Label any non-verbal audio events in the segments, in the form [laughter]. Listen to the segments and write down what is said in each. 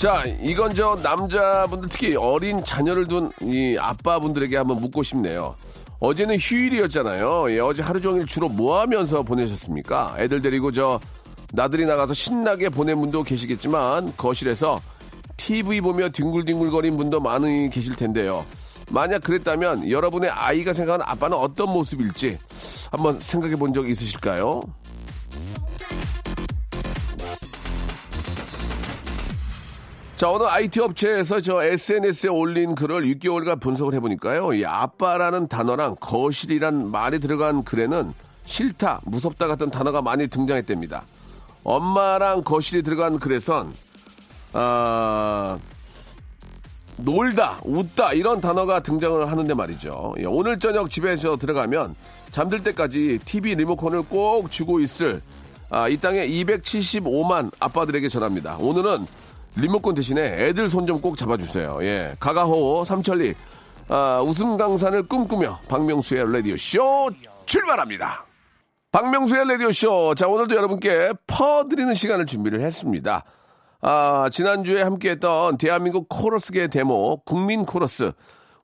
자 이건 저 남자분들 특히 어린 자녀를 둔 이 아빠분들에게 한번 묻고 싶네요 어제는 휴일이었잖아요 예, 어제 하루 종일 주로 뭐 하면서 보내셨습니까 애들 데리고 저 나들이 나가서 신나게 보낸 분도 계시겠지만 거실에서 TV 보며 뒹굴뒹굴거린 분도 많이 계실 텐데요. 만약 그랬다면 여러분의 아이가 생각하는 아빠는 어떤 모습일지 한번 생각해 본 적 있으실까요? 자, 어느 IT 업체에서 저 SNS에 올린 글을 6개월간 분석을 해보니까요. 이 아빠라는 단어랑 거실이란 말이 들어간 글에는 싫다, 무섭다 같은 단어가 많이 등장했답니다. 엄마랑 거실이 들어간 글에선 아, 놀다, 웃다 이런 단어가 등장을 하는데 말이죠. 예, 오늘 저녁 집에 서 들어가면 잠들 때까지 TV 리모컨을 꼭 쥐고 있을 아, 이 땅에 275만 아빠들에게 전합니다. 오늘은 리모컨 대신에 애들 손 좀 꼭 잡아주세요. 예, 가가호호 삼천리 아, 웃음 강산을 꿈꾸며 박명수의 라디오 쇼 출발합니다. 박명수의 라디오 쇼. 자, 오늘도 여러분께 퍼드리는 시간을 준비를 했습니다. 아, 지난주에 함께했던 대한민국 코러스계 대모 국민 코러스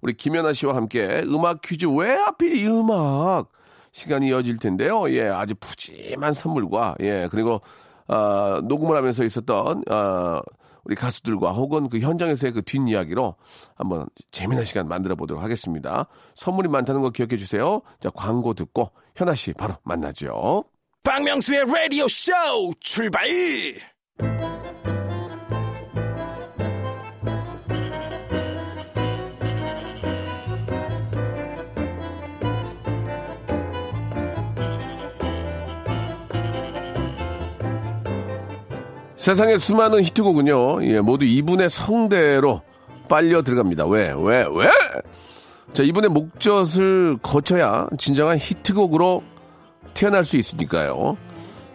우리 김현아 씨와 함께 음악 퀴즈 왜 하필 이 음악 시간이 이어질 텐데요. 예, 아주 푸짐한 선물과 예 그리고 아, 녹음을 하면서 있었던 아, 우리 가수들과 혹은 그 현장에서의 그 뒷이야기로 한번 재미난 시간 만들어 보도록 하겠습니다. 선물이 많다는 거 기억해 주세요. 자, 광고 듣고 현아 씨 바로 만나죠. 박명수의 Radio Show 출발. 세상에 수많은 히트곡은요, 예, 모두 이분의 성대로 빨려 들어갑니다. 왜, 왜, 왜? 자, 이분의 목젖을 거쳐야 진정한 히트곡으로 태어날 수 있으니까요.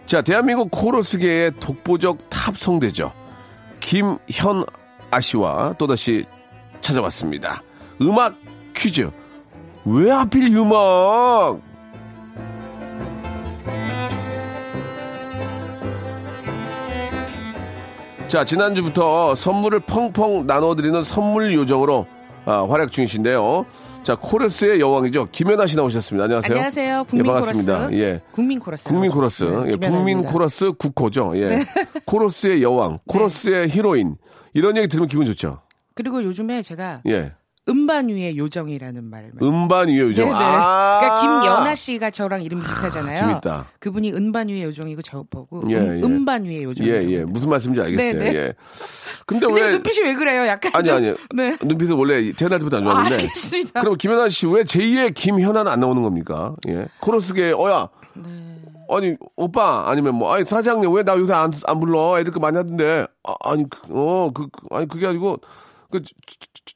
자, 대한민국 코러스계의 독보적 top 성대죠. 김현아 씨와 또다시 찾아왔습니다. 음악 퀴즈. 왜 하필 이 음악? 자, 지난주부터 선물을 펑펑 나눠드리는 선물 요정으로 아, 활약 중이신데요. 자, 코러스의 여왕이죠. 김현아 씨 나오셨습니다. 안녕하세요. 안녕하세요. 국민 예, 반갑습니다. 코러스. 예. 국민 코러스. 국민 코러스. 네, 예. 국민 코러스 국코죠. 예. [laughs] 코러스의 여왕, 코러스의 히로인. 이런 얘기 들으면 기분 좋죠. 그리고 요즘에 제가 예. 음반 위의 요정이라는 많이 음반 위의 요정. 네네. 아. 그러니까 김연아 씨가 저랑 이름 비슷하잖아요. 재밌다. 그분이 은반 위의 요정이고 저 보고 예, 음, 예. 음반 위의 요정. 예, 예. 무슨 말씀인지 알겠어요. 네네. 예. 근데, 근데 왜. 눈빛이 왜 그래요? 약간 아니, 좀- 아니. 네. 눈빛은 원래 태어날 때부터 안 좋았는데. 아, 알겠습니다. 그럼 김연아 씨 왜 제2의 김현아는 안 나오는 겁니까? 예. 코러스계, 어야. 네. 아니, 오빠, 아니면 뭐, 아니, 사장님, 왜 나 요새 안, 안 불러? 애들 거 많이 하던데. 아, 아니, 그, 어, 그, 그, 아니, 그게 아니고, 그,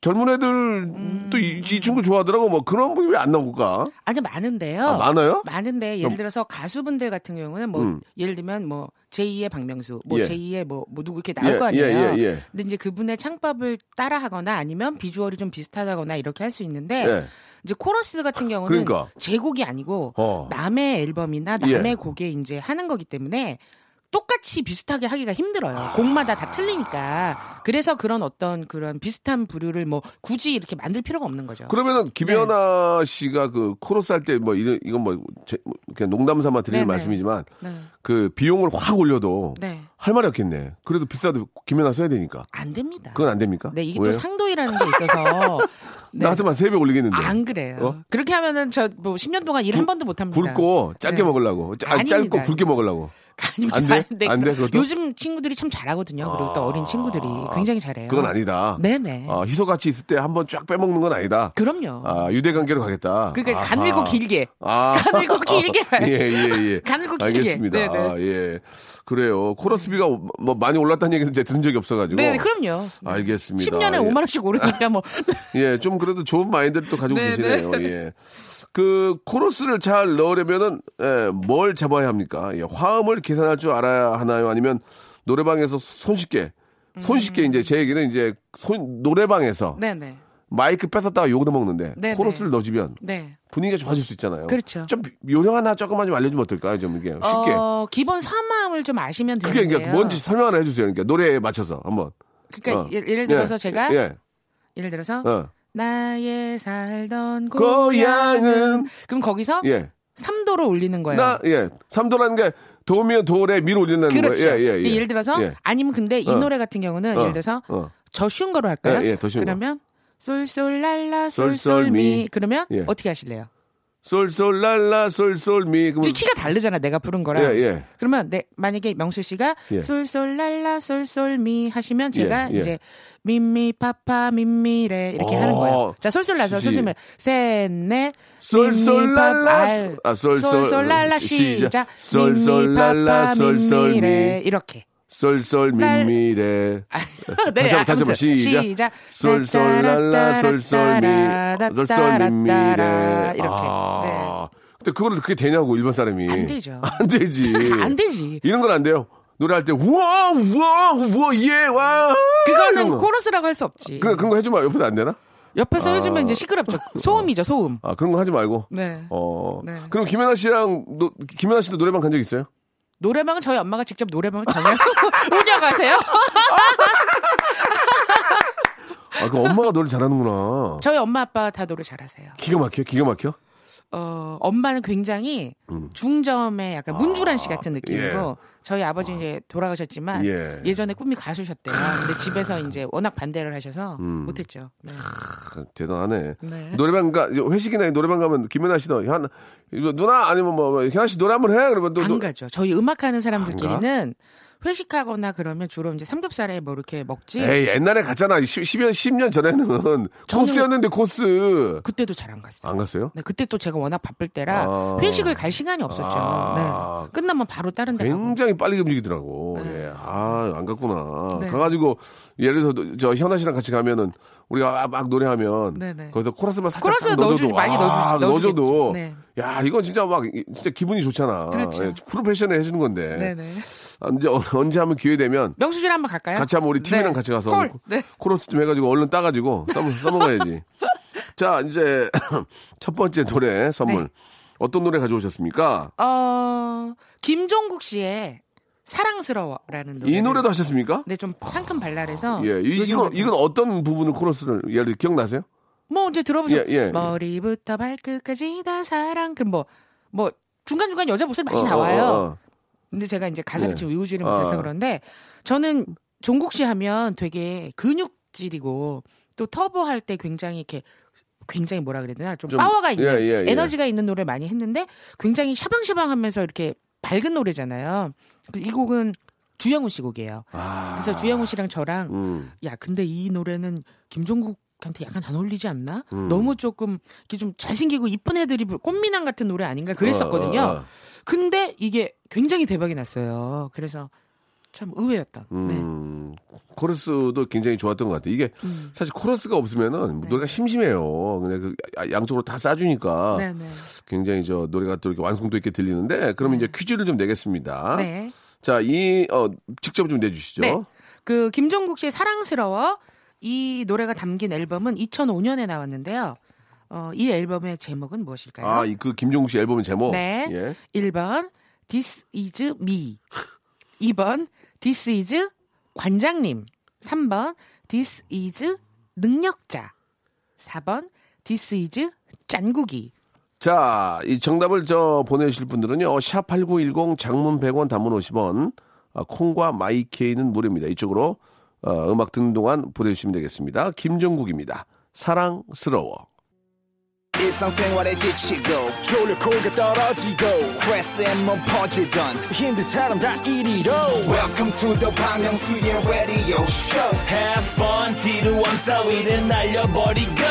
젊은 애들도 이, 이 친구 좋아하더라고. 뭐, 그런 분이 왜 안 나올까? 아니 많은데요. 아, 많아요? 많은데 예를 들어서 가수분들 같은 경우는 뭐 음. 예를 들면 뭐 제2의 박명수, 뭐 예. 제2의 뭐, 뭐 누구 이렇게 나올 예, 거 아니에요. 예, 예, 예. 근데 이제 그분의 창법을 따라하거나 아니면 비주얼이 좀 비슷하다거나 이렇게 할 수 있는데 예. 이제 코러스 같은 경우는 그러니까. 제 곡이 아니고 어. 남의 앨범이나 남의 예. 곡에 이제 하는 거기 때문에 똑같이 비슷하게 하기가 힘들어요. 아. 곡마다 다 틀리니까. 그래서 그런 어떤 그런 비슷한 부류를 뭐 굳이 이렇게 만들 필요가 없는 거죠. 그러면은 김연아 씨가 그 코러스 할 때 뭐 이런 이건 뭐 제- 뭐 그냥 농담 삼아 드리는 네네. 말씀이지만 네. 그 비용을 확 올려도 네. 할 말이 없겠네. 그래도 비싸도 김연아 써야 되니까. 안 됩니다. 그건 안 됩니까? 네, 이게 왜요? 또 상도이라는 게 있어서. [laughs] 네. 나 같으면 세배 올리겠는데. 안 그래요. 어? 그렇게 하면은 저 뭐 10년 동안 일 한 번도 못 합니다. 굵고 짧게 네. 먹으려고. 짜-. 짧고 굵게 먹으려고. 아니면 안 돼? 안 돼. 안 돼, 그것도? 요즘 친구들이 참 잘하거든요. 그리고 또 어린 친구들이 굉장히 잘해요. 그건 아니다. 네네. 어, 희소 같이 있을 때 한번 쫙 빼먹는 건 아니다. 그럼요. 아, 유대 관계로 가겠다. 그러니까 아하. 가늘고 길게. 아. 가늘고 길게 [laughs] 예, 예, 예. 가늘고 길게. 알겠습니다. 네네. 아, 예. 그래요. 코러스비가 뭐 많이 올랐다는 얘기는 들은 적이 없어가지고. 네, 그럼요. 알겠습니다. 10년에 예. 5만 원씩 오르니까 뭐. [laughs] 예, 좀 그래도 좋은 마인드를 또 가지고 네, 계시네요. 예. 그 코러스를 잘 넣으려면은 예, 뭘 잡아야 합니까? 예, 화음을 계산할 줄 알아야 하나요? 아니면 노래방에서 손쉽게 손쉽게 이제 제 얘기는 이제 손, 노래방에서 음. 네네. 마이크 뺏었다가 욕을 먹는데 네, 코러스를 넣어주면 네. 분위기가 좋아질 수 있잖아요. 그렇죠. 좀 요령 하나 조금만 좀 알려주면 어떨까요? 좀 이게 쉽게. 어, 기본 선마음을 좀 아시면 그게 되는데요. 그러니까 뭔지 설명 하나 해주세요. 그러니까 노래에 맞춰서 한번. 그러니까 어. 예- 예를 들어서 예, 제가 예. 예를 들어서 어. 나의 살던 고향은 고향은 그럼 거기서 예. 삼도로 올리는 거예요. 나, 예. 삼도라는 게 도면 돌에 밀어 올린다는 그렇죠. 거예요. 예, 예, 예. 예를 들어서 예. 아니면 근데 이 어. 노래 같은 경우는 어. 예를 들어서 어. 저 쉬운 거로 할까요? 예, 예, 더 쉬운 거. 그러면 솔솔랄라 솔솔미. 솔솔미 그러면 예. 어떻게 하실래요? 솔솔 랄라 솔솔미. 그러면 지금 키가 다르잖아 내가 부른 거랑. 예, 예. 그러면 내 만약에 명수 씨가 예. 솔솔 랄라 솔솔미 하시면 제가 예, 예. 이제 미미 파파 미미레 이렇게 어. 하는 거예요. 자 솔솔 라서 시시. 솔솔미 셋넷 솔솔 랄라 아, 솔솔 솔솔 랄라 시작. 시작 솔솔 랄라 솔솔미. 이렇게. 솔솔 랄- 미미레. 네, 다시 한번, 다시 한번 시작. 시작. 솔솔랄라 솔솔미. 솔솔미미레. 이렇게. 아. 근데 그거를 그게 되냐고 일반 사람이. 안 되죠. [laughs] 안 되지. [laughs] 안 되지. 이런 건 안 돼요. 노래할 때 우와 우와 우와 예 와. 이런 그거는 거. 코러스라고 할 수 없지. 그런 그런 거 해주면 옆에서 안 되나? 옆에서 아. 해주면 이제 시끄럽죠. 소음이죠, 소음. 아 그런 거 하지 말고. 네. 어. 네. 그럼 김현아 씨랑 노, 김현아 씨도 노래방 간 적 있어요? 노래방은 저희 엄마가 직접 노래방을 전혀 [laughs] 운영하세요. [laughs] 아, 그 엄마가 노래 잘하는구나. 저희 엄마 아빠 다 노래 잘하세요. 기가 막혀, 기가 막혀. 어, 엄마는 굉장히 중점의 약간 문주란 씨 같은 느낌이고 예. 저희 아버지 이제 돌아가셨지만 예. 예. 전에 꿈이 가수셨대요. 근데 집에서 이제 워낙 반대를 하셔서 못했죠. 네. 아, 대단하네. 네. 노래방 가 회식이나 노래방 가면 김연아 씨도 한 이거 누나 아니면 뭐 현아 씨 노래 한번 해 그러면 또안 노- 가죠. 저희 음악하는 사람들끼리는 회식하거나 그러면 주로 이제 삼겹살에 뭐 이렇게 먹지. 에이 옛날에 갔잖아. 10, 10년 10년 전에는 코스였는데 코스 그때도 잘 안 갔어요. 안 갔어요? 네, 그때 또 제가 워낙 바쁠 때라 아. 회식을 갈 시간이 없었죠. 아. 네. 끝나면 바로 다른 데 가고. 굉장히 빨리 움직이더라고. 예. 아, 안 갔구나. 네. 가가지고, 예를 들어서, 저, 현아 씨랑 같이 가면은, 우리가 막 노래하면, 네네. 거기서 코러스만 살짝 코러스 딱 넣어줘도, 많이 아, 넣어주- 넣어줘도. 네. 야, 이건 진짜 막, 이- 진짜 기분이 좋잖아. 그렇죠. 예, 프로페셔널 해주는 건데. 네네. 어- 언제 한번 기회 되면, 명수 씨랑 한번 갈까요? 같이 한번 우리 팀이랑 네. 같이 가서, 콜. 네. 코러스 좀 해가지고, 얼른 따가지고, 써먹, 써먹 어야지. [laughs] 자, 이제, [clears throat] 첫 번째 노래, 선물. 네. 어떤 노래 가져오셨습니까? 어, 김종국 씨의 사랑스러워라는 노래. 이 노래도 하셨습니까? 네, 좀 상큼 발랄해서. 예, 이, 이건, 이건 어떤 부분을 코러스를, 예를 들어 기억나세요? 뭐 이제 들어보세요. 예, 예. 머리부터 발끝까지 다 사랑. 그럼 뭐, 뭐, 중간 중간 여자 목소리 많이 어, 나와요. 어, 어. 근데 제가 이제 가사를 네. 지금 외우지를 아. 못해서 그런데 저는 종국 씨 하면 되게 근육질이고 또 터보 할 때 굉장히 이렇게 굉장히 뭐라 그래야 되나 좀, 좀, 파워가 있는 예, 예, 예. 에너지가 있는 노래 많이 했는데 굉장히 샤방샤방하면서 이렇게 밝은 노래잖아요. 그이 곡은 주영훈 씨 곡이에요. 아, 그래서 주영훈 씨랑 저랑 음, 야 근데 이 노래는 김종국 한테 약간 안 어울리지 않나? 음. 너무 조금 이렇게 좀 잘생기고 이쁜 애들이 꽃미남 같은 노래 아닌가 그랬었거든요. 어, 어, 어. 근데 이게 굉장히 대박이 났어요. 그래서 참 의외였던. 네. 음, 코러스도 굉장히 좋았던 것 같아요. 이게 음. 사실 코러스가 없으면은 네. 노래가 심심해요. 그냥 그 양쪽으로 다 싸주니까 네, 네. 굉장히 저 노래가 또 이렇게 완성도 있게 들리는데 그러면 이제 퀴즈를 좀 내겠습니다. 네. 자, 이, 어, 직접 좀 내주시죠. 네. 그 김종국 씨의 사랑스러워 이 노래가 담긴 앨범은 2005년에 나왔는데요. 어, 이 앨범의 제목은 무엇일까요? 아, 이 그 김종국 씨 앨범 제목. 네. 예. 1번 This is me. 2번 This is 관장님. 3번 This is 능력자. 4번 This is 짠국이. 자, 이 정답을 저 보내주실 분들은요, 샵8910 장문 100원 단문 50원, 아, 콩과 마이케이는 무료입니다. 이쪽으로, 어, 음악 듣는 동안 보내주시면 되겠습니다. 김종국입니다. 사랑스러워. 일상생활에 지치고, 졸려 코가 떨어지고, 스트레스에 몸 퍼지던, 힘든 사람 다 이리로. welcome to the Bang Myung-soo's radio show Have fun 지루함 따위를 날려버리고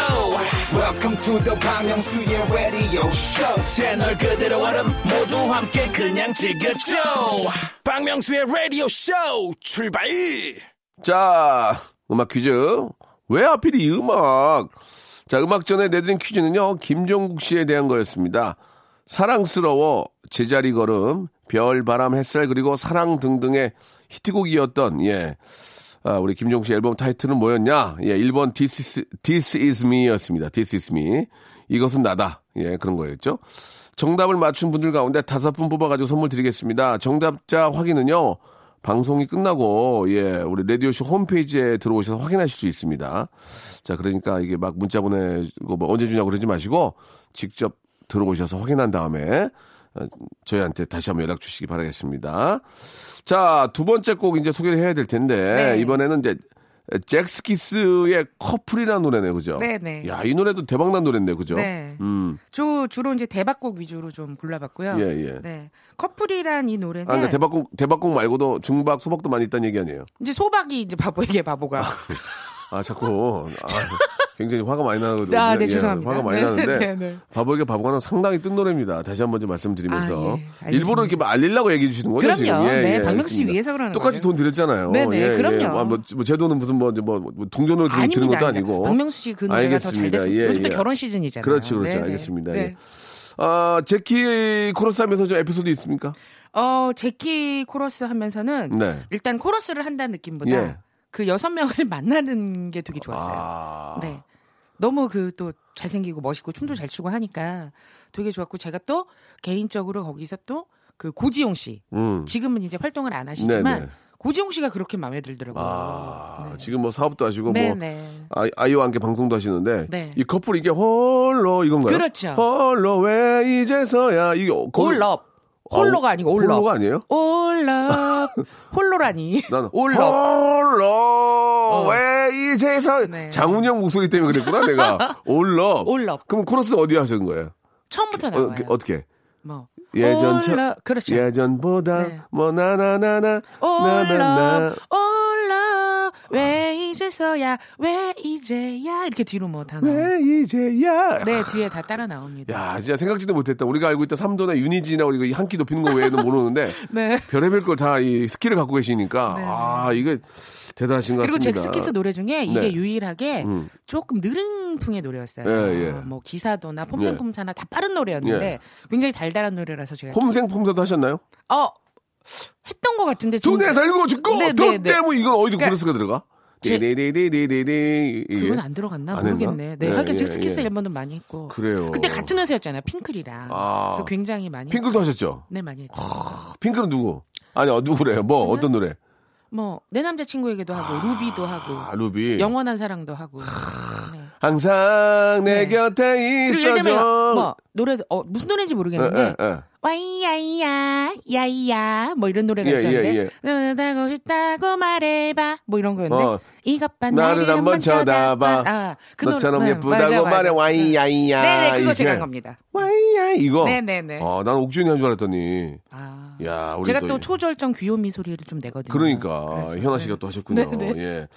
welcome to the Bang Myung-soo's radio show 채널 그대로 얼음 모두 함께 그냥 즐겨줘 박명수의 라디오 쇼 출발 자, 음악 퀴즈. 왜 하필 이 음악? 자, 음악 전에 내드린 퀴즈는요, 김종국 씨에 대한 거였습니다. 사랑스러워, 제자리 걸음, 별, 바람, 햇살, 그리고 사랑 등등의 히트곡이었던, 예. 아, 우리 김종국 씨 앨범 타이틀은 뭐였냐? 예, 1번 This is, This is Me 였습니다. This is Me. 이것은 나다. 예, 그런 거였죠. 정답을 맞춘 분들 가운데 다섯 분 뽑아가지고 선물 드리겠습니다. 정답자 확인은요, 방송이 끝나고, 예, 우리 라디오쇼 홈페이지에 들어오셔서 확인하실 수 있습니다. 자, 그러니까 이게 막 문자 보내고 뭐 언제 주냐고 그러지 마시고, 직접 들어오셔서 확인한 다음에, 어, 저희한테 다시 한번 연락 주시기 바라겠습니다. 자, 두 번째 곡 이제 소개를 해야 될 텐데, 네. 이번에는 이제 잭스키스의 커플이라는 노래네요, 그죠? 네네. 야, 이 노래도 대박난 노래인데요, 그죠? 네. 음. 저 주로 이제 대박곡 위주로 좀 골라봤고요. 예, 예. 네. 커플이란 이 노래는 아, 근데 대박곡, 대박곡 말고도 중박, 소박도 많이 있다는 얘기 아니에요? 이제 소박이 이제 바보에게 바보가. 아, 자꾸, 아, 굉장히 화가 많이 나거든요. 아, 네, 예, 죄송합니다. 화가 많이 네, 나는데, 네, 네. 바보에게 바보가는 상당히 뜬 노래입니다. 다시 한번 좀 말씀드리면서. 아, 예. 일부러 이렇게 막 알리려고 얘기해 주시는 거죠, 그럼요. 지금? 예, 네, 예, 박명수 씨. 위해서 그러는 똑같이 거죠. 돈 드렸잖아요. 네, 네, 예, 예. 그럼요. 아, 뭐, 뭐, 제 돈은 무슨 뭐, 뭐, 뭐 동전으로 드- 드는 것도 아니고. 박명수 씨그 노래가 더잘 알겠습니다. 됐어요. 예, 요즘 또 예. 결혼 시즌이잖아요. 네, 네. 알겠습니다. 네. 예. 아, 젝키 코러스 하면서 좀 에피소드 있습니까? 어, 젝키 코러스 하면서는 네. 일단 코러스를 한다는 느낌보다 예. 그 여섯 명을 [laughs] 만나는 게 되게 좋았어요. 아. 네. 너무 그 또 잘생기고 멋있고 춤도 잘 추고 하니까 되게 좋았고 제가 또 개인적으로 거기서 또 그 고지용 씨 음. 지금은 이제 활동을 안 하시지만 네네. 고지용 씨가 그렇게 마음에 들더라고요. 아, 네. 지금 뭐 사업도 하시고 네, 뭐 네. 아, 아이 와 함께 방송도 하시는데 네. 이 커플 이게 홀로 이건가요? 그렇죠. 홀로 왜 이제서야 이게 거- 올럽 홀로가 아, 아니고 올럽. 홀로가 아니에요? 올럽 [laughs] 홀로라니. 나는 올럽. 홀로 왜 이제서 네. 장훈영 목소리 때문에 그랬구나 내가 [laughs] 올럽. 올럽. 그럼 코러스 어디 하시는 거예요? 처음부터 어, 나와요. 어떻게, 어떻게? 뭐 예전 올럽. 그렇죠. 예전보다 네. 뭐 나나나나 나나나 올럽 왜 이제서야 왜 이제야 이렇게 뒤로 뭐다 나와. 왜 이제야 네 뒤에 다 따라 나옵니다. 야, 진짜 생각지도 못했다. 우리가 알고 있던 삼도나 유니즌이나 우리가 한 키 높이는 거 외에는 모르는데 [laughs] 네. 별의별 걸 다 이 스킬을 갖고 계시니까 네. 아 이게 대단하신 것 그리고 같습니다. 젝스키스 노래 중에 이게 네. 유일하게 음. 조금 느린 풍의 노래였어요. 예, 예. 뭐 기사도나 폼생폼사나 다 빠른 노래였는데 예. 굉장히 달달한 노래라서 제가 폼생 폼사도 하셨나요? 어 했던 것 같은데 돈에 살고 죽고 네, 돈 네, 네. 때문에 이건 어디서 그러니까 코러스가 들어가? 이게? 그건 안 들어갔나 안? 모르겠네. 네, 예, 하긴 예, 잭스키스 예. 앨범은 많이 했고. 그래요. 그때 같은 회사였잖아요. 핑클이랑. 아. 그래서 굉장히 많이. 핑클도 하셨죠? 네, 많이 했죠. 핑클은 누구? 아니 어, 누구래요? 뭐 어떤 노래? 뭐, 내 남자친구에게도 하고, 루비도 하고, 아 루비. 영원한 사랑도 하고. 네. 항상 내 네. 곁에 있어줘. 뭐, 노래, 어, 무슨 노래인지 예, 모르겠는데, 예, 예. 와이야이야, 야이야, 뭐 이런 노래가 예, 있었는데, 예, 너다고 싶다고 말해봐, 뭐 이런 거였는데, 어. 이것 봐, 나를 한번 쳐다봐. 아, 그 노래- 너처럼 네, 예쁘다고 맞아. 말해 와이야이야. 네네, 그거 제가. 한 겁니다. 와이야 이거. 네네네. 아, 난 옥준이 한 줄 알았더니. 아. 야, 우리 제가 또, 또 초절정 귀요미 소리를 좀 내거든요. 그러니까 그래서, 현아 네. 씨가 또 하셨군요. [laughs] 네, 네. 예.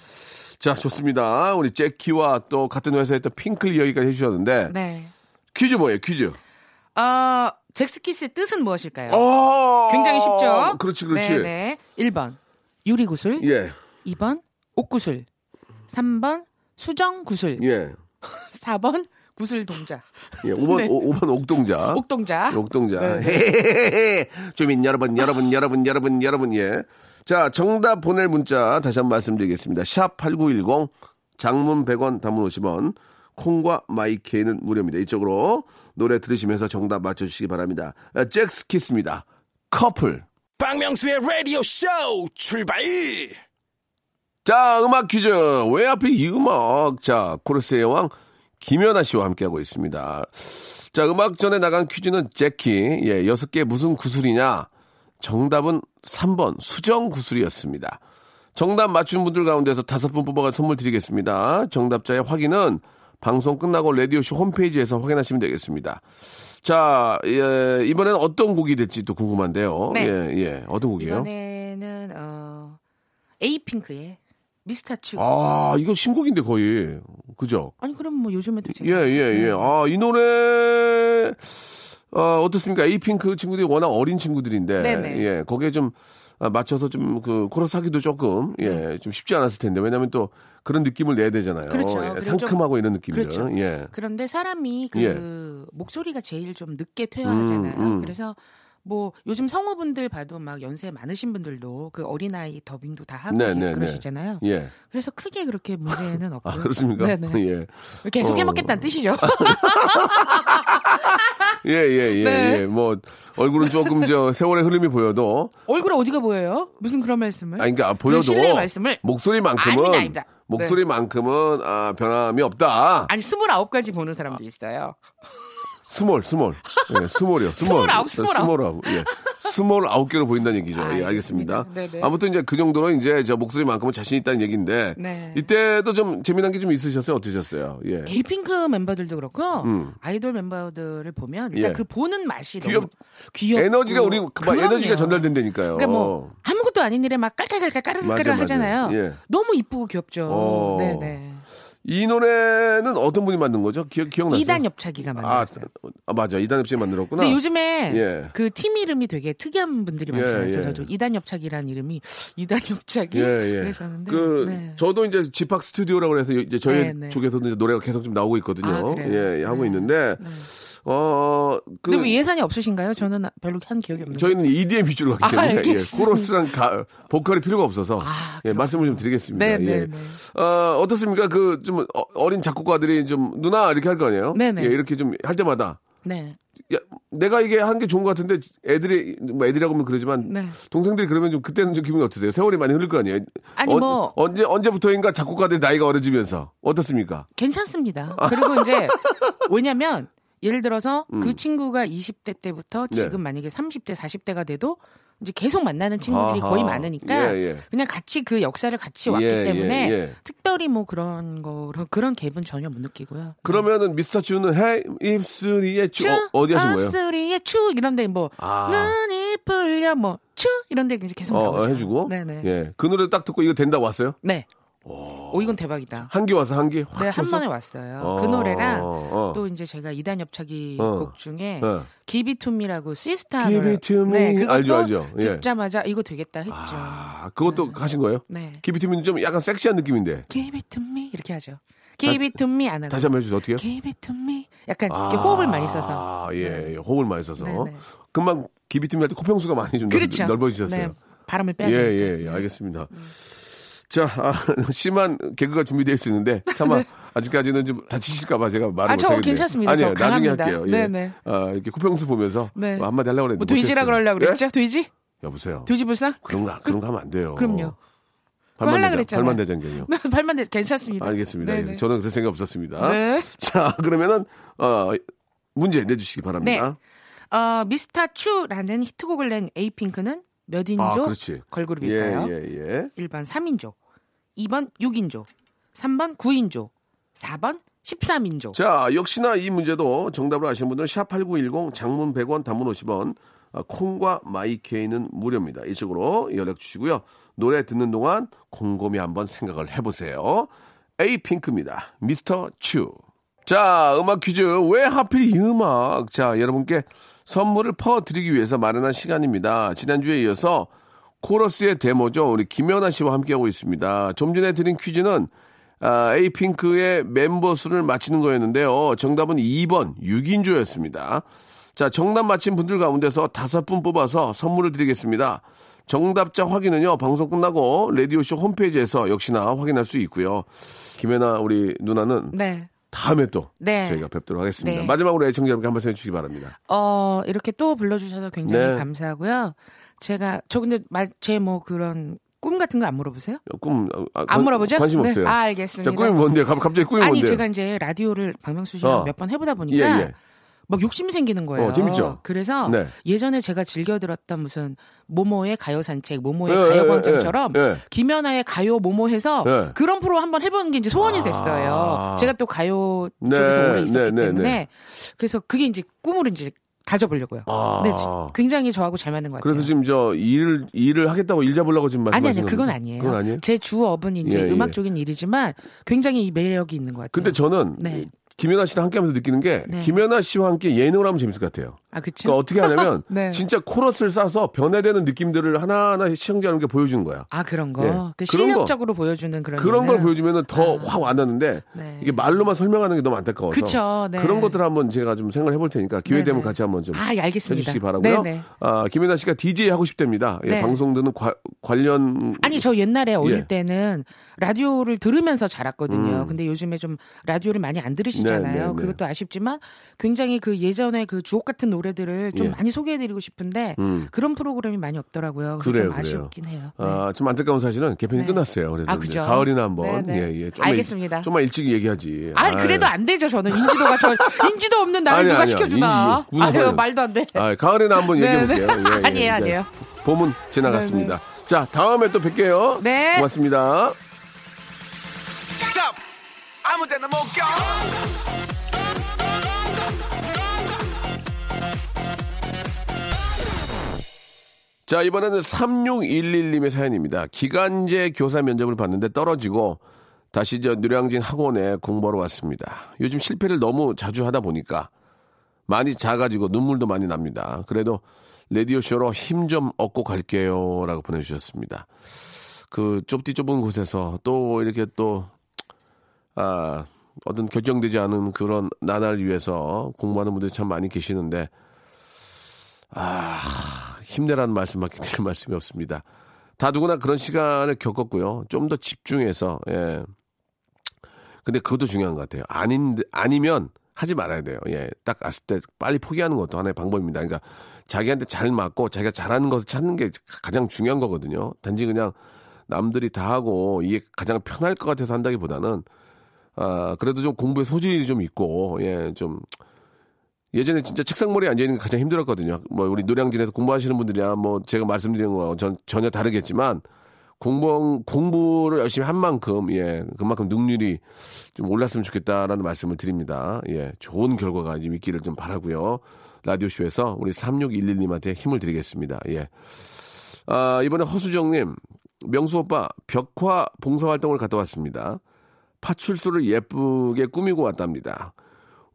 자, 좋습니다. 우리 제키와 또 같은 회사에 또 핑클 이야기까지 해주셨는데 네. 퀴즈 뭐예요? 퀴즈. 어, 잭스키스의 뜻은 무엇일까요? 어, 굉장히 쉽죠? 그렇지, 그렇지. 네 네. 1번, 유리구슬. 예, 2번, 옥구슬. 3번, 수정구슬. 예, [laughs] 4번, 구슬 동자. 예. 5번, 네. 오, 5번 옥동자. 옥동자. 옥동자. 네, 헤헤헤헤. [laughs] 주민 여러분, 여러분, 여러분, 여러분, 여러분, 예. 자, 정답 보낼 문자 다시 한번 말씀드리겠습니다. 샵 8910, 장문 100원, 단문 50원, 콩과 마이케이는 무료입니다. 이쪽으로 노래 들으시면서 정답 맞춰주시기 바랍니다. 아, 잭스키스입니다. 커플. 박명수의 라디오 쇼 출발 자, 음악 퀴즈. 왜 하필 이 음악? 자, 코르스의 왕 김연아 씨와 함께하고 있습니다. 자, 음악 전에 나간 퀴즈는 제키. 예, 여섯 개 무슨 구슬이냐? 정답은 3번 수정 구슬이었습니다. 정답 맞춘 분들 가운데서 다섯 분 뽑아가 선물 드리겠습니다. 정답자의 확인은 방송 끝나고 라디오쇼 홈페이지에서 확인하시면 되겠습니다. 자, 예, 이번에는 어떤 곡이 될지 또 궁금한데요. 네. 예, 예. 어떤 곡이에요? 이번에는 어 에이핑크의 미스터 츄. 아, 이거 신곡인데 거의. 그죠? 아니 그럼 뭐 요즘에도 제가 예, 예, 네. 예. 아, 이 노래, 어, 어떻습니까? 에이핑크 친구들이 워낙 어린 친구들인데, 네네. 예, 거기에 좀 아, 맞춰서 좀 그 코러스 하기도 조금, 예, 좀 쉽지 않았을 텐데, 왜냐면 또 그런 느낌을 내야 되잖아요. 네. 그렇죠. 예, 상큼하고 이런 느낌들. 그렇죠. 예. 그런데 사람이 그 예. 목소리가 제일 좀 늦게 퇴화하잖아요. 음, 음. 그래서 뭐 요즘 성우분들 봐도 막 연세 많으신 분들도 그 어린아이 더빙도 다 하고 네, 네, 네. 그러시잖아요. 예. 그래서 크게 그렇게 문제는 없고요. 아, 그렇습니까? [laughs] 네 네. 예. 계속 어. 해먹겠다는 뜻이죠. [laughs] 예, 예, 예, 네. 예. 뭐, 얼굴은 조금 저 세월의 흐름이 보여도, 얼굴에 어디가 보여요? 무슨 그런 말씀을? 아니, 그러니까 보여도, 말씀을 목소리만큼은, 아닙니다, 아닙니다. 네. 목소리만큼은, 아, 변함이 없다. 아니 스물아홉 가지 보는 사람도 있어요. 스몰, 스몰. 예, 스몰이요. 스몰. 스물아홉, 스물아홉. 스몰 아홉. 예. 스몰 아홉 개로 보인다는 얘기죠. 예, 알겠습니다. 네네. 아무튼 이제 그 정도로 이제 저 목소리만큼은 자신 있다는 얘기인데. 네. 이때도 좀 재미난 게 좀 있으셨어요? 어떠셨어요? 예. 에이핑크 멤버들도 그렇고 음. 아이돌 멤버들을 보면 일단 예. 그 보는 맛이 귀엽- 귀엽고 에너지가 우리, 그막 에너지가. 전달된다니까요. 그러니까 뭐 아무것도 아닌 일에 막 깔깔깔깔 맞아, 까르르 까르 맞아. 하잖아요. 예. 너무 이쁘고 귀엽죠. 어. 네네. 이 노래는 어떤 분이 만든 거죠? 기억, 기억나세요? 이단 엽차기가 아, 만들었어요. 아, 맞아. 이단 엽차기 만들었구나. 근데 요즘에 예. 그팀 이름이 되게 특이한 분들이 예, 많잖아요. 그래서 예. 저도 이단 엽차기라는 이름이 이단 엽차기 예, 예. 그랬었는데 그, 네. 저도 이제 집합 스튜디오라고 해서 이제 저희 네, 네. 쪽에서도 이제 노래가 계속 좀 나오고 있거든요. 아? 예, 예, 하고 네. 있는데, 어, 그, 근데 왜 예산이 없으신가요? 저는 별로 한 기억이 없는데. 저희는 EDM 위주로 가기 아, 때문에, 예, 알겠습니다. 코러스랑 가, 보컬이 필요가 없어서, 아, 예, 말씀을 좀 드리겠습니다. 네, 예. 네, 네. 어, 어떻습니까? 그, 좀, 어, 어린 작곡가들이 좀, 누나, 이렇게 할 거 아니에요? 네, 네. 예, 이렇게 좀 할 때마다, 네. 야, 내가 이게 한 게 좋은 것 같은데 애들이 뭐 애들이라고 하면 그러지만 네. 동생들이 그러면 좀 그때는 좀 기분이 어떠세요? 세월이 많이 흐를 거 아니에요? 아니, 어, 뭐. 언제 언제부터인가 작곡가들 나이가 어려지면서 어떻습니까? 괜찮습니다. 그리고 이제 왜냐면 예를 들어서 그 친구가 20대 때부터 음. 네. 지금 만약에 30대, 40대가 돼도 이제 계속 만나는 친구들이 아하. 거의 많으니까 예, 예. 그냥 같이 그 역사를 같이 왔기 예, 때문에 예, 예. 특별히 뭐 그런 거 그런 갭은 전혀 못 느끼고요. 그러면은 미스터 츄는 해 입술이의 츄 어, 어디 하신 거예요? 앞소리에 추 이런데 뭐 아. 눈이 풀려 뭐추 이런데 이제 계속 어, 나오죠. 어, 해주고 네네. 예, 그 노래 딱 듣고 이거 된다고 왔어요? 네. 오 이건 대박이다. 한기 와서 한기 확 네, 한 쳤어? 번에 왔어요. 어, 그 노래랑 어. 또 이제 제가 이단옆차기 어. 곡 중에 어. 기비투미라고 시스타 Give it to me. 네, 그것도 알죠, 알죠. 예. 듣자마자 이거 되겠다 했죠. 아, 그것도 하신 거예요? 네. 기비팀은 좀 약간 섹시한 느낌인데 Give it to me 이렇게 하죠. Give it to me 안 하고 다시 한번 해주세요. 어떻게요? Give it to me 약간 이렇게 호흡을 많이 써서 아, 예, 예, 호흡을 많이 써서. 네, 네. 금방 기비팀 할때 코평수가 많이 좀 그렇죠. 넓, 어지셨어요 네, 바람을 빼야 예. 예, 예, 알겠습니다. 자, 아, [laughs] 심한 개그가 준비되어 있었는데, 차마 아직까지는 좀 다치실까봐 제가 말을 아, 저 못하겠네요. 괜찮습니다. 아니에요, 저 나중에. 할게요. 예. 네네. 아, 이렇게 코평수 보면서 네. 뭐 한마디 하려고 그랬는데. 뭐 돼지라. 그러려고 예? 그랬죠? 돼지? 여보세요. 돼지 불상? 그런 거, 그런 거 하면 안 돼요. 그럼요. 그거 하려고 그랬잖아요. 발만 대장경이요. 발만 [laughs] 대 괜찮습니다. 알겠습니다. 네네. 예, 저는 그럴 생각 없었습니다. 네. 자, 그러면은, 어, 문제 내주시기 바랍니다. 어, 미스터 추라는 히트곡을 낸 에이핑크는 몇 인조 아. 걸그룹일까요? 예, 예, 예. 1번 3인조, 2번 6인조, 3번 9인조, 4번 13인조. 자, 역시나 이 문제도 정답을 아시는 분들은 샵8910 장문 100원 단문 50원 아, 콩과 마이케이는 무료입니다. 이쪽으로 연락 주시고요. 노래 듣는 동안 곰곰이 한번 생각을 해보세요. 에이핑크입니다. 미스터 츄. 자, 음악 퀴즈. 왜 하필 이 음악? 자, 여러분께 선물을 퍼드리기 위해서 마련한 시간입니다. 지난주에 이어서 코러스의 데모죠. 우리 김연아 씨와 함께하고 있습니다. 좀 전에 드린 퀴즈는 아, 에이핑크의 멤버 수를 맞히는 거였는데요. 정답은 2번 6인조였습니다. 자, 정답 맞힌 분들 가운데서 다섯 분 뽑아서 선물을 드리겠습니다. 정답자 확인은요, 방송 끝나고 라디오쇼 홈페이지에서 역시나 확인할 수 있고요. 김혜나 우리 누나는 네. 다음에 또 네. 저희가 뵙도록 하겠습니다. 네. 마지막으로 애청자 여러분께 한 말씀 해주시기 바랍니다. 어, 이렇게 또 불러주셔서 굉장히 네. 감사하고요. 제가, 저 근데 제뭐 그런 꿈 같은 거 안 물어보세요? 꿈, 아, 안 관- 물어보죠? 관심 네. 없어요. 아, 알겠습니다. 자, 꿈이 뭔데요? 갑- 갑자기 꿈이 아니, 뭔데요? 제가 이제 라디오를 박명수 씨랑 어. 몇번 해보다 예, 보니까 예. 막 욕심이 생기는 거예요. 어, 재밌죠? 그래서 네. 예전에 제가 즐겨 들었던 무슨 모모의 가요 산책, 모모의 예, 가요 예, 광장처럼 예, 예. 김연아의 가요 모모 해서 예. 그런 프로 한번 해보는 게 이제 소원이 아. 됐어요. 제가 또 가요 네, 쪽에서 오래 있었기 네, 네, 때문에 네. 그래서 그게 이제 꿈을 이제 가져보려고요. 아. 근데 지- 굉장히 저하고 잘 맞는 것 같아요. 그래서 지금 저 일을 일을 하겠다고 일 잡으려고 지금 아니 말씀하시는 아니 그건 겁니까? 아니에요. 그건 아니에요. 제 주업은 이제 예, 예. 음악적인 일이지만 굉장히 이 매력이 있는 것 같아요. 근데 저는 네. 김연아 씨랑 함께하면서 느끼는 게 네. 김연아 씨와 함께 예능을 하면 재밌을 것 같아요. 아 그렇죠. 그러니까 어떻게 하냐면 [laughs] 네. 진짜 코러스를 싸서 변화되는 느낌들을 하나하나 시청자 여러분께 보여주는 거야. 아 그런 거. 예. 그. 실력적으로 보여주는 그런 그런 걸 예능. 보여주면은 더확 와닿는데 네. 이게 말로만 설명하는 게 너무 안타까워서 그쵸, 네. 그런 것들 을 한번 제가 좀 생각을 해볼 테니까 기회 네, 되면 네. 같이 한번 좀 아, 예, 알겠습니다. 해주시기 바라고요. 네, 네. 아, 김연아 씨가 DJ 하고 싶답니다. 예, 네. 방송 듣는 과- 관련 아니 저 옛날에 어릴 예. 때는 라디오를 들으면서 자랐거든요. 음. 근데 요즘에 좀 라디오를 많이 안 들으시잖아요. 네, 네, 네. 그것도 아쉽지만 굉장히 그 예전에 그 주옥 같은 노래들을 좀 예. 많이 소개해드리고 싶은데 음. 그런 프로그램이 많이 없더라고요. 그래요, 좀 그래요. 아쉽긴 해요. 네. 아, 좀 안타까운 사실은 개편이 네. 끝났어요. 아, 이제 그죠? 가을이나 한번 네, 네. 예, 예. 좀만 알겠습니다. 일, 좀만 일찍 얘기하지. 아. 그래도 안 되죠. 저는 인지도가 저 인지도 없는 나를 아니, 누가 아니야. 시켜주나? 이- 무슨 아유? 말도 안 돼. 아, 가을에는 한번 네, 얘기해 볼게요. 네. 예, 예. 아니에요, 아니에요. 봄은 지나갔습니다. 자, 다음에 또 뵐게요. 네. 고맙습니다. 아무 데나 못 가. 자, 이번에는 3611님의 사연입니다. 기간제 교사 면접을 봤는데 떨어지고 다시 저 누량진 학원에 공부하러 왔습니다. 요즘 실패를 너무 자주 하다 보니까 많이 작아지고 눈물도 많이 납니다. 그래도 라디오쇼로 힘 좀 얻고 갈게요. 라고 보내주셨습니다. 그 좁디 좁은 곳에서 또 이렇게 또, 아, 어떤 결정되지 않은 그런 나날을 위해서 공부하는 분들이 참 많이 계시는데, 아, 힘내라는 말씀밖에 드릴 [laughs] 말씀이 없습니다. 다 누구나 그런 시간을 겪었고요. 좀 더 집중해서, 예. 근데 그것도 중요한 것 같아요. 아닌, 아니면 하지 말아야 돼요. 예. 딱 왔을 때 빨리 포기하는 것도 하나의 방법입니다. 그러니까 자기한테 잘 맞고 자기가 잘하는 것을 찾는 게 가장 중요한 거거든요. 단지 그냥 남들이 다 하고 이게 가장 편할 것 같아서 한다기보다는 아, 그래도 좀 공부에 소질이 좀 있고, 예, 좀, 예전에 진짜 책상머리에 앉아있는 게 가장 힘들었거든요. 뭐, 우리 노량진에서 공부하시는 분들이야, 뭐, 제가 말씀드리는 거와 전, 전혀 다르겠지만, 공부, 공부를 열심히 한 만큼, 예, 그만큼 능률이 좀 올랐으면 좋겠다라는 말씀을 드립니다. 예, 좋은 결과가 좀 있기를 좀 바라고요 라디오쇼에서 우리 3611님한테 힘을 드리겠습니다. 예. 아, 이번에 허수정님, 명수 오빠, 벽화 봉사활동을 갔다 왔습니다. 파출소를 예쁘게 꾸미고 왔답니다.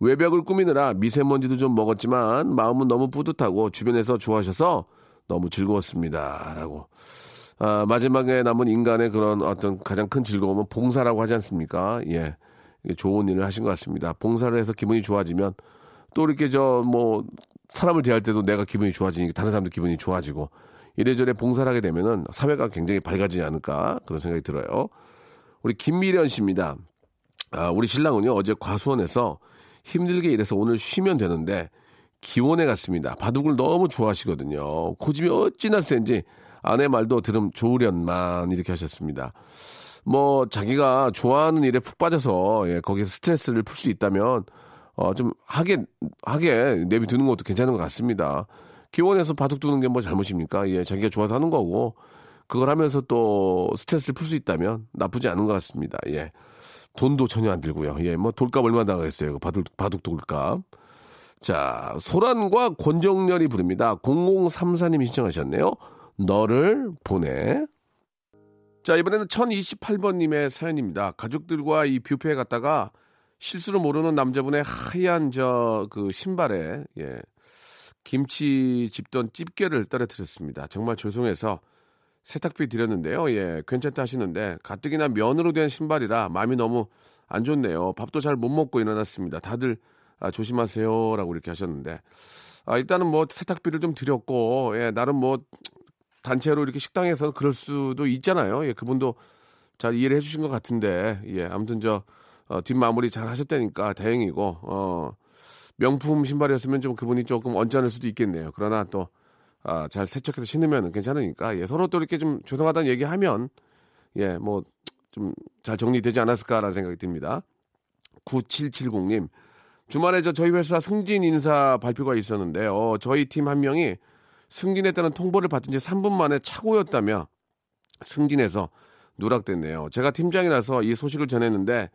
외벽을 꾸미느라 미세먼지도 좀 먹었지만 마음은 너무 뿌듯하고 주변에서 좋아하셔서 너무 즐거웠습니다. 라고. 아, 마지막에 남은 인간의 그런 어떤 가장 큰 즐거움은 봉사라고 하지 않습니까? 예. 좋은 일을 하신 것 같습니다. 봉사를 해서 기분이 좋아지면 또 이렇게 저 뭐 사람을 대할 때도 내가 기분이 좋아지니까 다른 사람도 기분이 좋아지고 이래저래 봉사를 하게 되면은 사회가 굉장히 밝아지지 않을까 그런 생각이 들어요. 우리 김미련 씨입니다. 아, 우리 신랑은요, 어제 과수원에서 힘들게 일해서 오늘 쉬면 되는데, 기원에 갔습니다. 바둑을 너무 좋아하시거든요. 고집이 어찌나 센지 아내 말도 들음 좋으련만 이렇게 하셨습니다. 뭐, 자기가 좋아하는 일에 푹 빠져서, 예, 거기서 스트레스를 풀 수 있다면, 어, 좀, 하게, 하게 내비 두는 것도 괜찮은 것 같습니다. 기원에서 바둑 두는 게 뭐 잘못입니까? 예, 자기가 좋아서 하는 거고, 그걸 하면서 또 스트레스를 풀 수 있다면 나쁘지 않은 것 같습니다. 예. 돈도 전혀 안 들고요. 예, 뭐 돌값 얼마 나가겠어요. 그 바둑, 바둑 돌값. 자, 소란과 권정열이 부릅니다. 0034님이 신청하셨네요. 너를 보내. 자, 이번에는 1028번님의 사연입니다. 가족들과 이 뷰페에 갔다가 실수로 모르는 남자분의 하얀 저 그 신발에 예. 김치 집던 집게를 떨어뜨렸습니다. 정말 죄송해서 세탁비 드렸는데요. 예, 괜찮다 하시는데 가뜩이나 면으로 된 신발이라 마음이 너무 안 좋네요. 밥도 잘 못 먹고 일어났습니다. 다들 아, 조심하세요라고 이렇게 하셨는데 아, 일단은 뭐 세탁비를 좀 드렸고 예, 나름 뭐 단체로 이렇게 식당에서 그럴 수도 있잖아요. 예, 그분도 잘 이해를 해주신 것 같은데 예, 아무튼 저 어, 뒷마무리 잘 하셨다니까 다행이고 어, 명품 신발이었으면 좀 그분이 조금 언짢을 수도 있겠네요. 그러나 또 아, 잘 세척해서 신으면 괜찮으니까 예, 서로 또 이렇게 좀 죄송하다는 얘기하면 예, 뭐 좀 잘 정리되지 않았을까라는 생각이 듭니다. 9770님 주말에 저 저희 회사 승진 인사 발표가 있었는데요. 저희 팀 한 명이 승진했다는 통보를 받은 지 3분 만에 차고였다며 승진해서 누락됐네요. 제가 팀장이라서 이 소식을 전했는데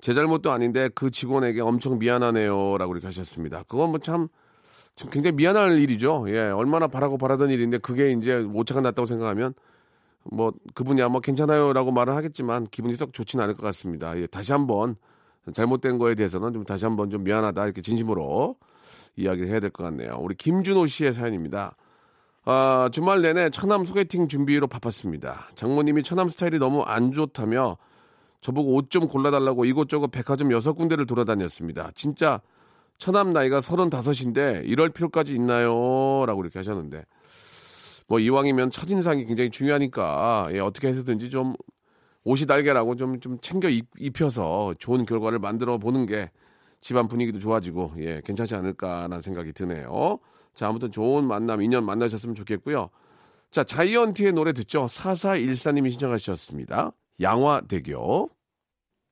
제 잘못도 아닌데 그 직원에게 엄청 미안하네요라고 이렇게 하셨습니다. 그건 뭐참 굉장히 미안할 일이죠. 예, 얼마나 바라고 바라던 일인데 그게 이제 오차가 났다고 생각하면 뭐 그분이 아마 괜찮아요라고 말을 하겠지만 기분이 썩 좋지는 않을 것 같습니다. 예, 다시 한번 잘못된 거에 대해서는 좀 다시 한번 좀 미안하다 이렇게 진심으로 이야기를 해야 될 것 같네요. 우리 김준호 씨의 사연입니다. 아, 주말 내내 처남 소개팅 준비로 바빴습니다. 장모님이 처남 스타일이 너무 안 좋다며 저보고 옷 좀 골라달라고 이곳저곳 백화점 여섯 군데를 돌아다녔습니다. 진짜 처남 나이가 서른다섯인데 이럴 필요까지 있나요? 라고 이렇게 하셨는데 뭐 이왕이면 첫인상이 굉장히 중요하니까 예, 어떻게 해서든지 좀 옷이 달걀하고 좀, 좀 챙겨 입, 입혀서 좋은 결과를 만들어 보는 게 집안 분위기도 좋아지고 예, 괜찮지 않을까라는 생각이 드네요. 자, 아무튼 좋은 만남, 인연 만나셨으면 좋겠고요. 자, 자이언티의 노래 듣죠. 4414님이 신청하셨습니다. 양화대교.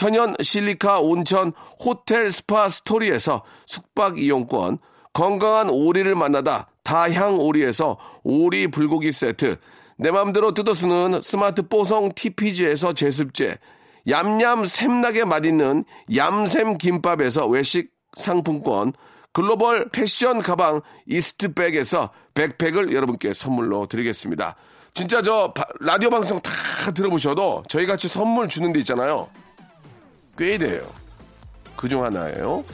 천연 실리카 온천 호텔 스파 스토리에서 숙박 이용권, 건강한 오리를 만나다 다향 오리에서 오리 불고기 세트, 내 맘대로 뜯어 쓰는 스마트 뽀송 TPG에서 제습제, 얌얌 샘나게 맛있는 얌샘 김밥에서 외식 상품권, 글로벌 패션 가방 이스트백에서 백팩을 여러분께 선물로 드리겠습니다. 진짜 저 라디오 방송 다 들어보셔도 저희 같이 선물 주는 데 있잖아요. 꽤 돼요. 그 중 하나예요.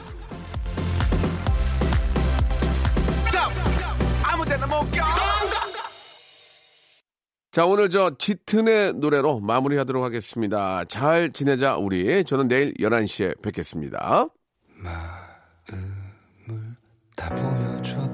자, 오늘 저 짙은의 노래로 마무리하도록 하겠습니다. 잘 지내자, 우리. 저는 내일 11시에 뵙겠습니다. 마음을 다 보여줘.